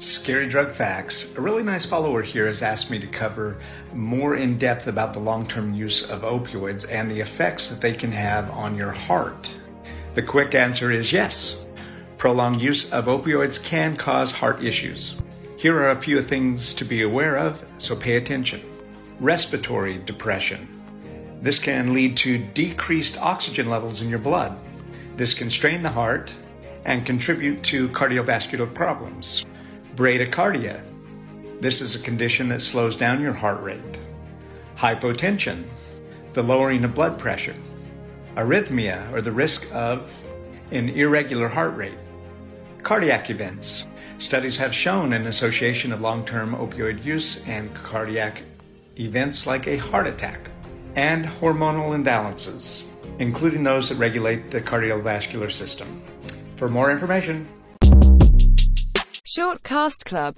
Scary Drug Facts. A really nice follower here has asked me to cover more in depth about the long term use of opioids and the effects that they can have on your heart. The quick answer is yes. Prolonged use of opioids can cause heart issues. Here are a few things to be aware of, so pay attention. Respiratory depression. This can lead to decreased oxygen levels in your blood. This can strain the heart and contribute to cardiovascular problems. Bradycardia. This is a condition that slows down your heart rate. Hypotension, the lowering of blood pressure. Arrhythmia, or the risk of an irregular heart rate. Cardiac events. Studies have shown an association of long term opioid use and cardiac events like a heart attack. And hormonal imbalances, including those that regulate the cardiovascular system. For more information, Short Cast Club